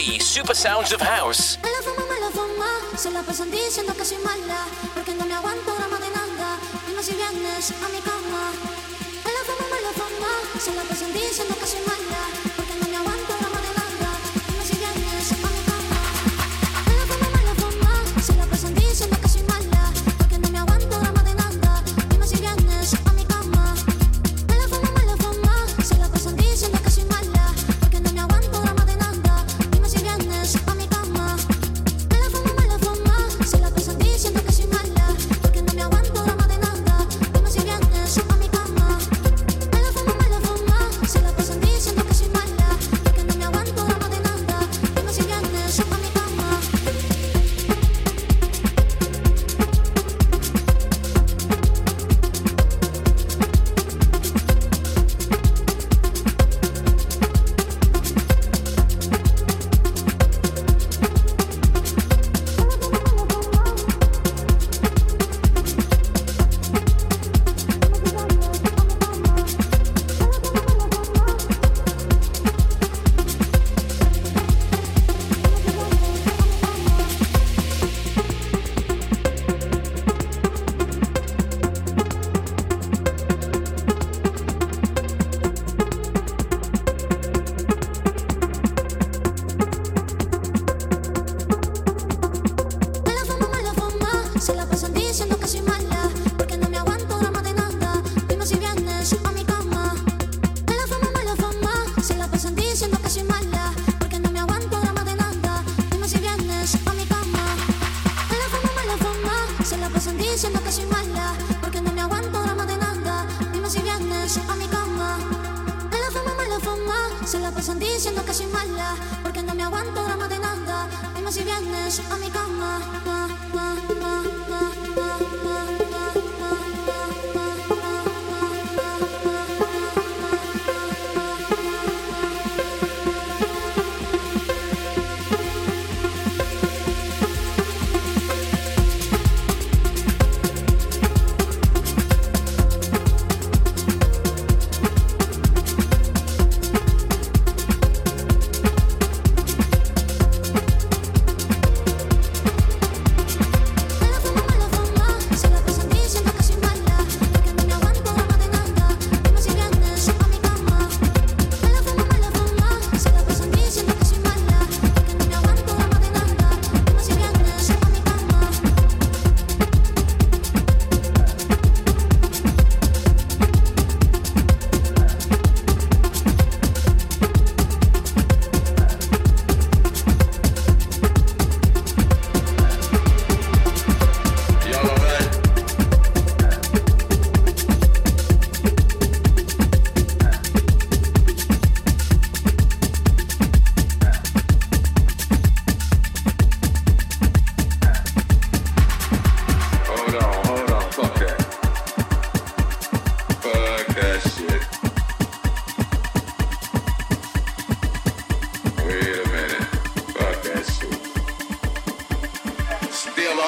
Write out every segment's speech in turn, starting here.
Super Sounds of House. Me la fuma, me la fuma, se la pasan diciendo que soy mala, porque no me aguanto de nada, dime si vienes a mi cama. Me la fuma, me la fuma, se la pasan diciendo que soy mala.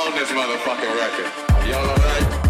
On this motherfucking record. Y'all alright?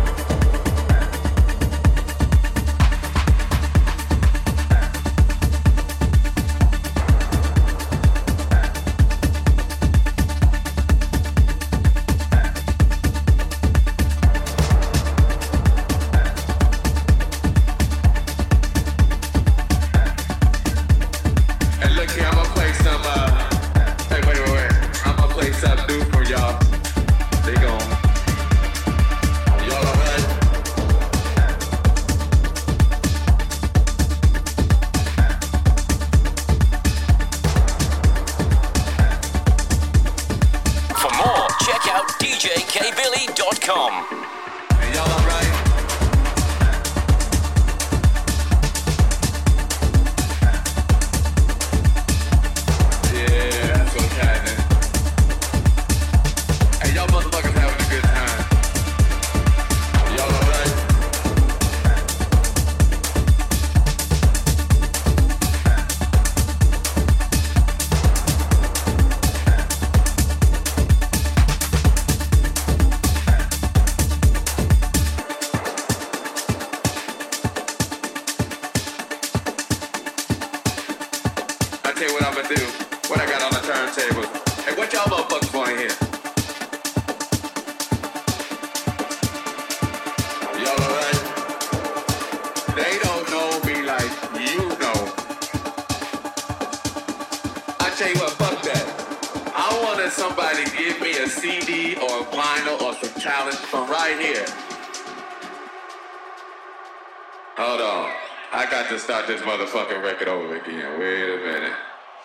to start this motherfucking record over again. Wait a minute.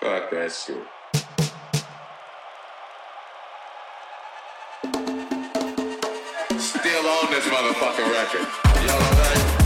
Fuck that shit. Still on this motherfucking record. Y'all?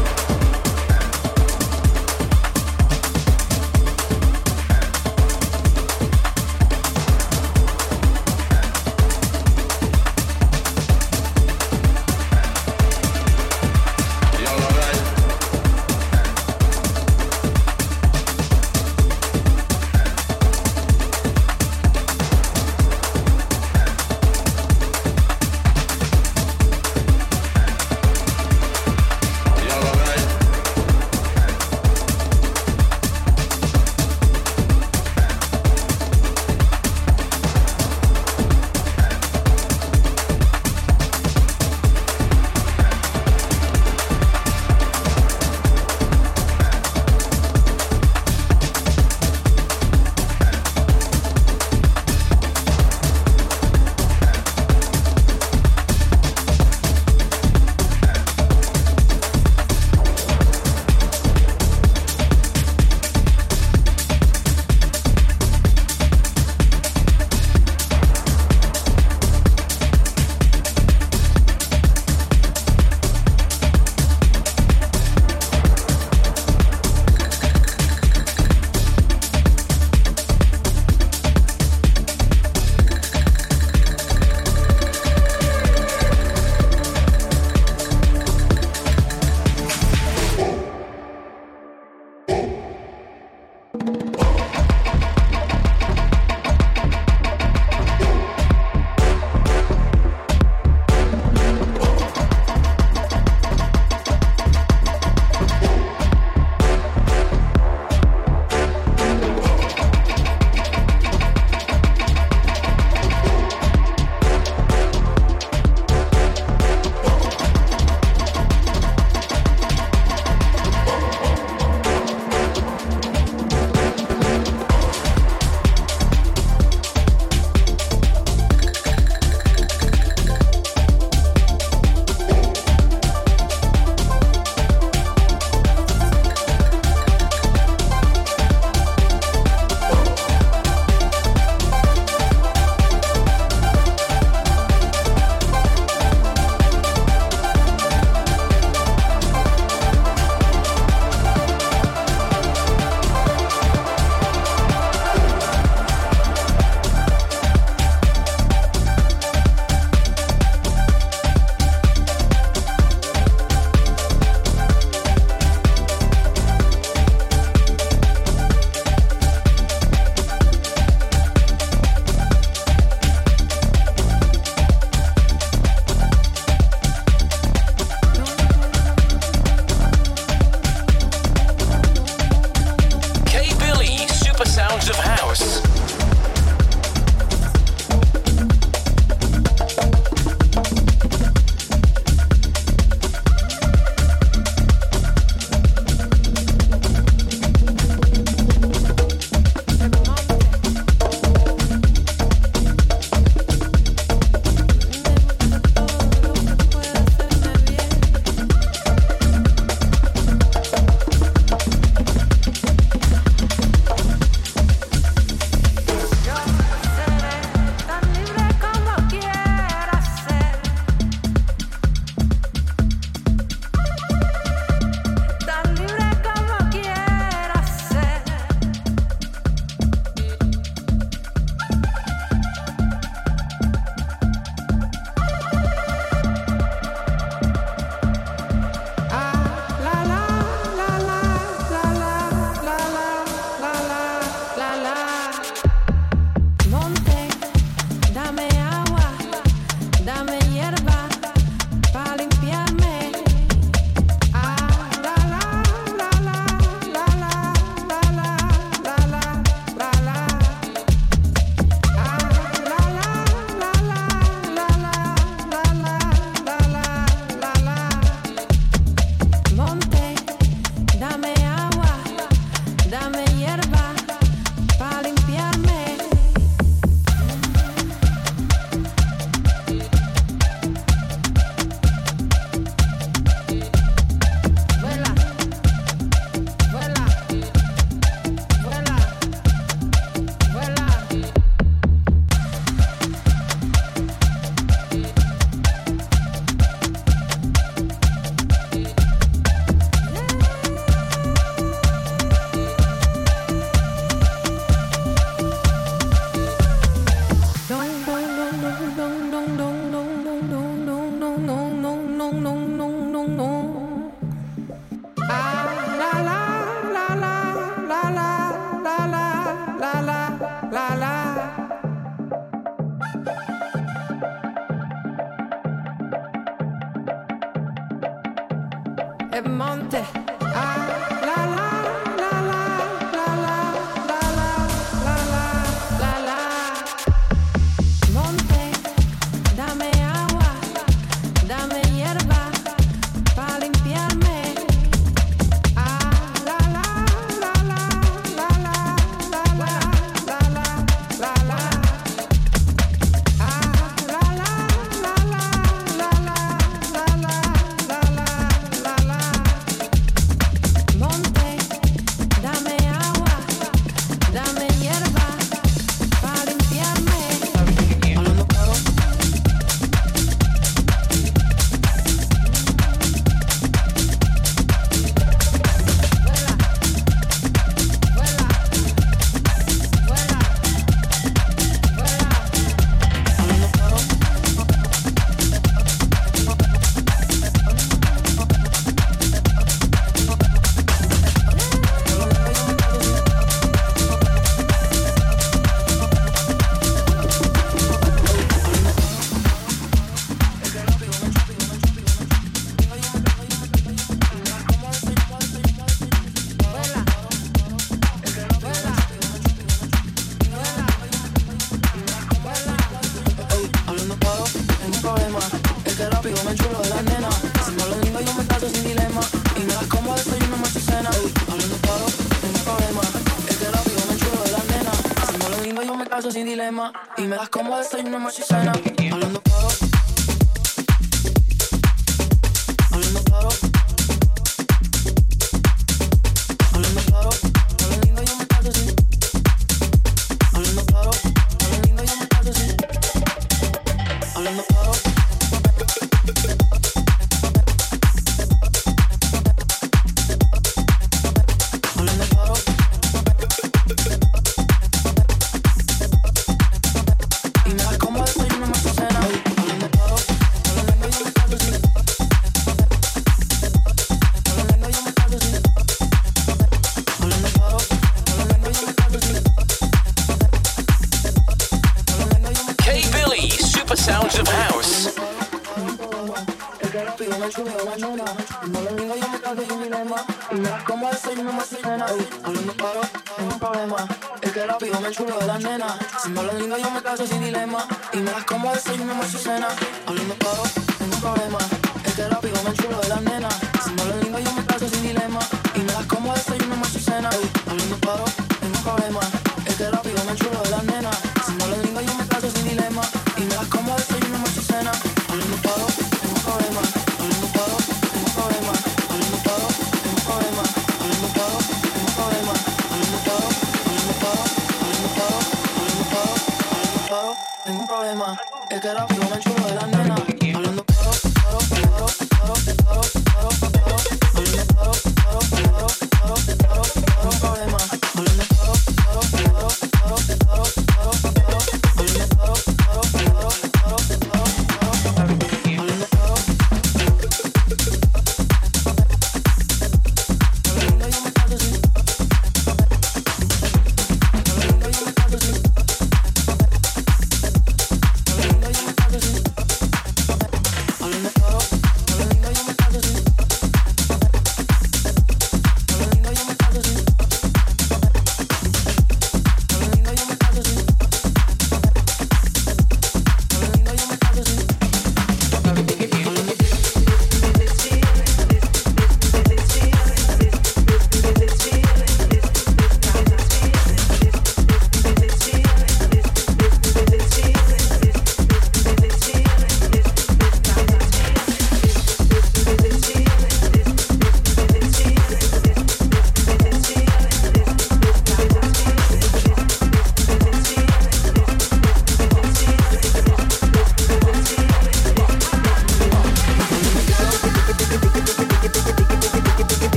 el monte. Ah.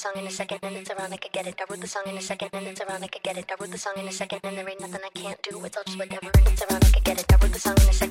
song in a second and it's around I I get it. I wrote the song in a second and it's around I I get it. I wrote the song in a second and there ain't nothing I can't do. It's all just whatever and it's around I I get it. I wrote the song in a second.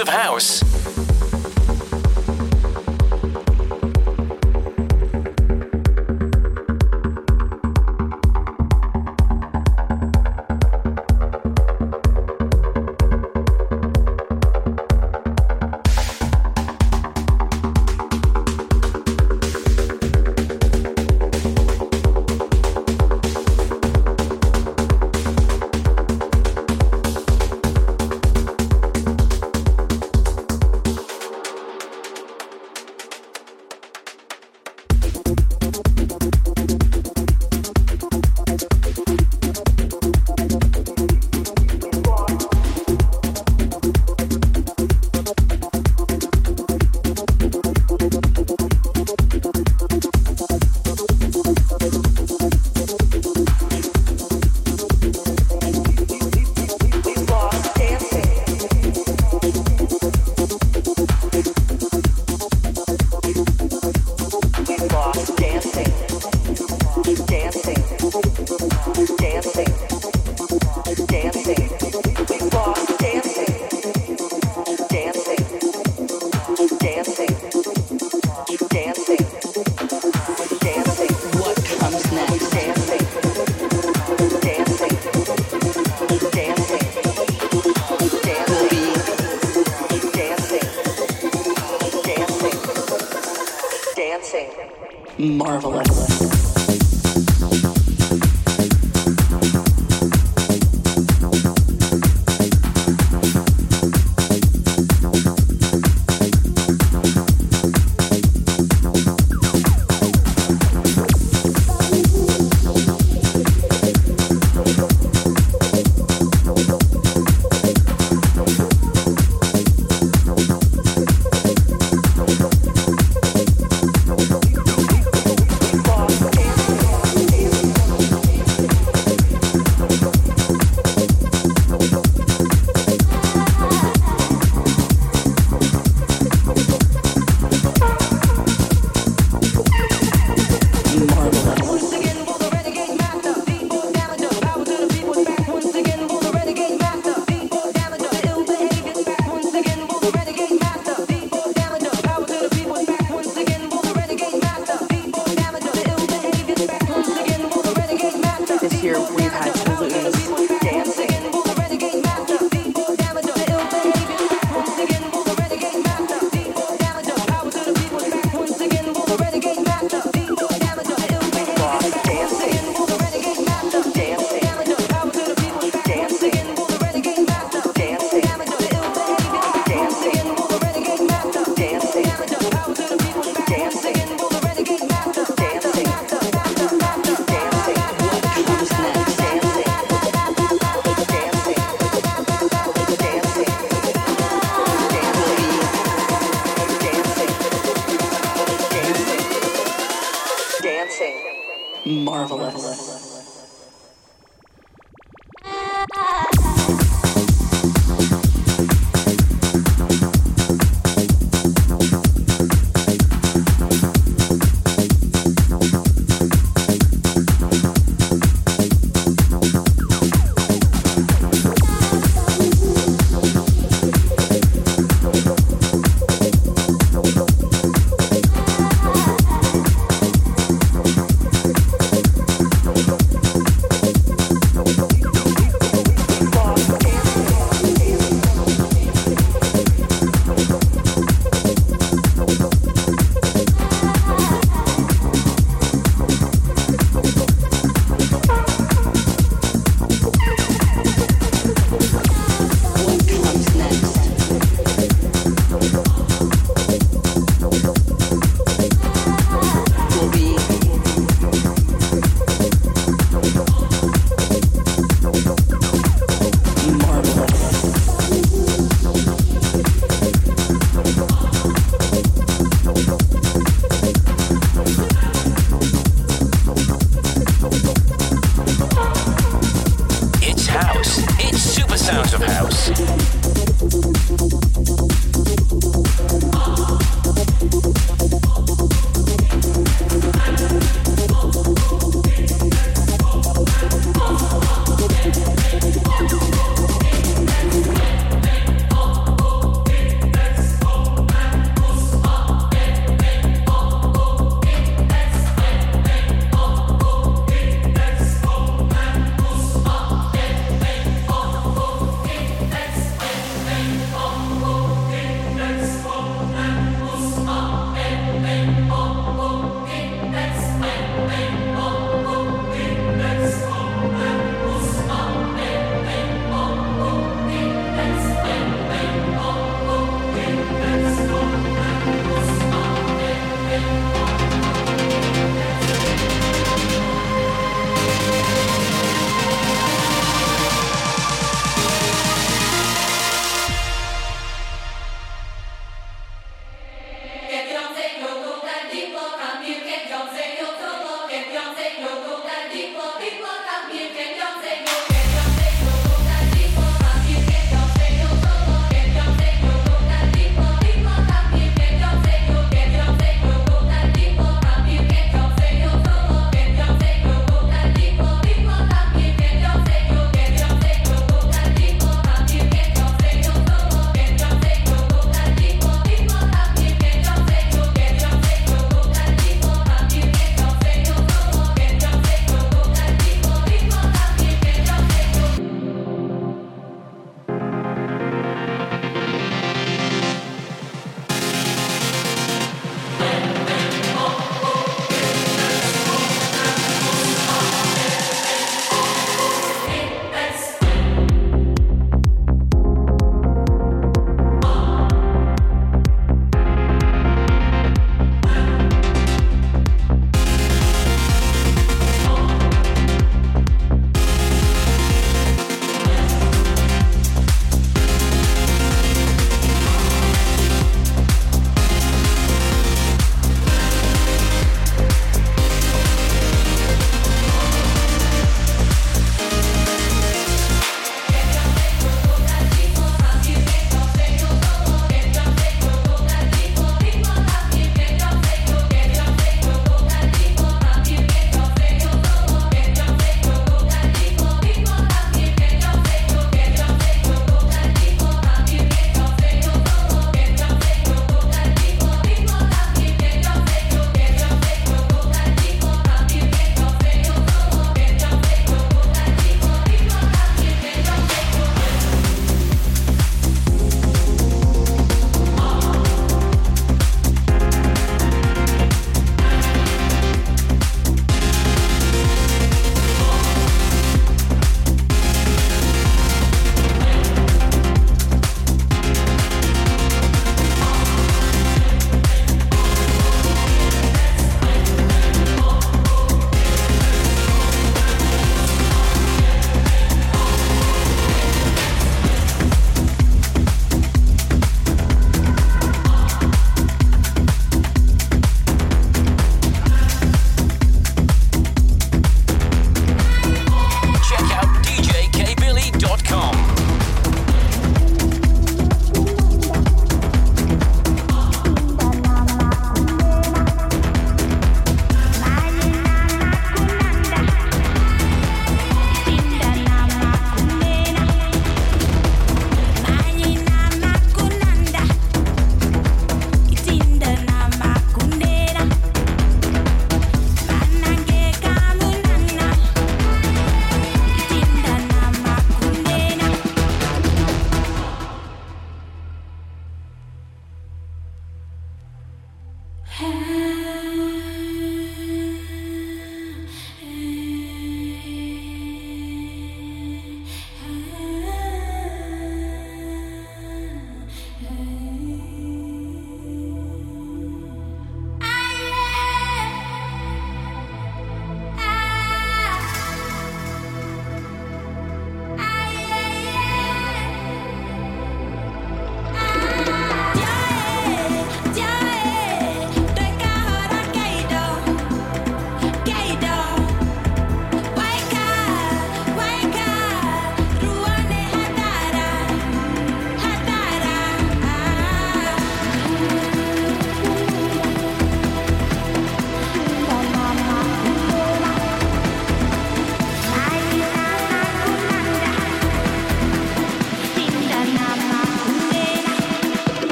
of house.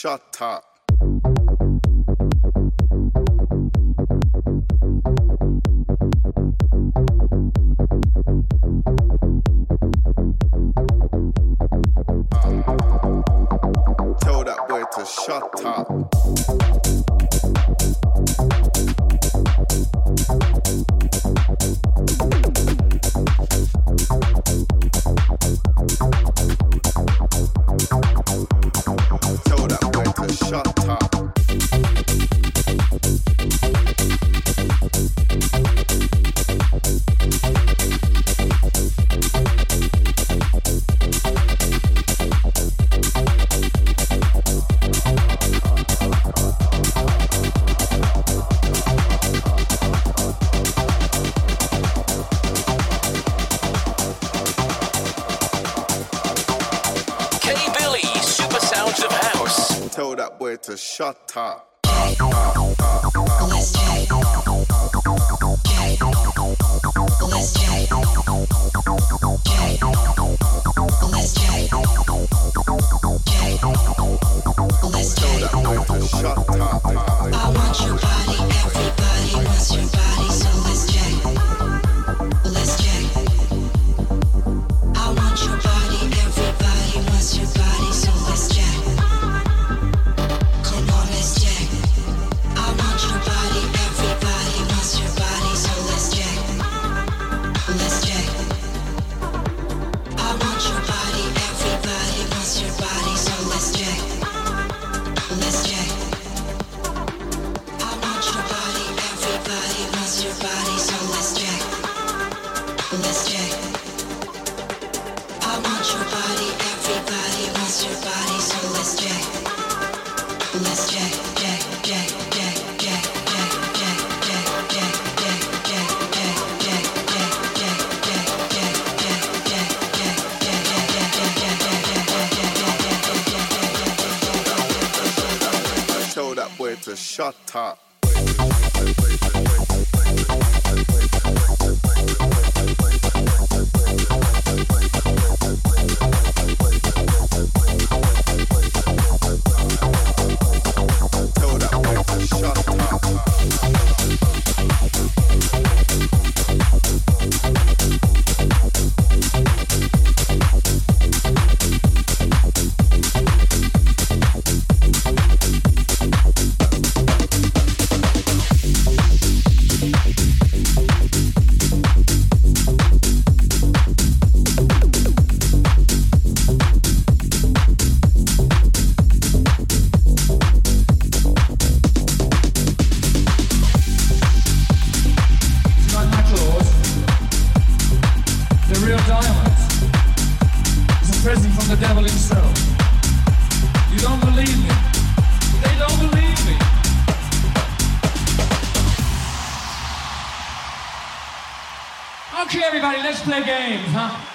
Shut up. Shut let's play games, huh?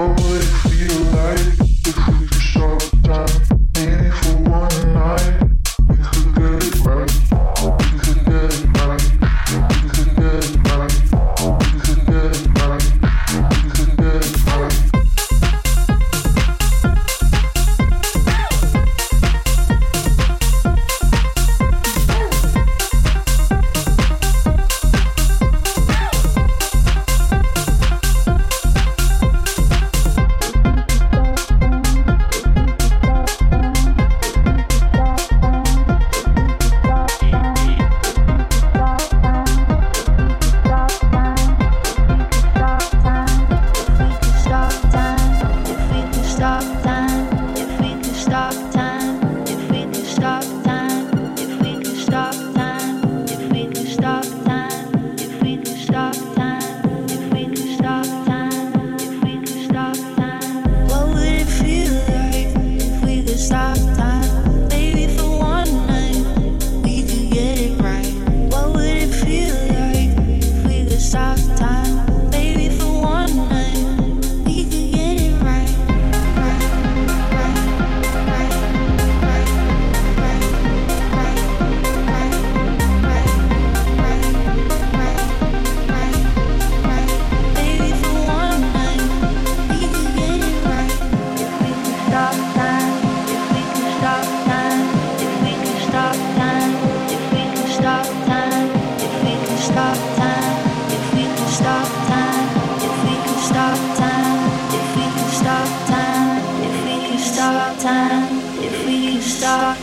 What would it feel like if we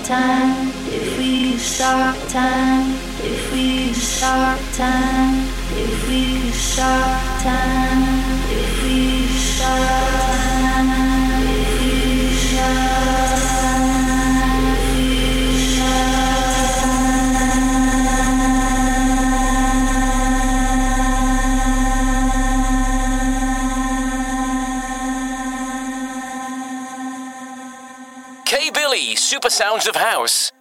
time, if we start time, if we start time, if we start time, if we start time. Super Sounds of House.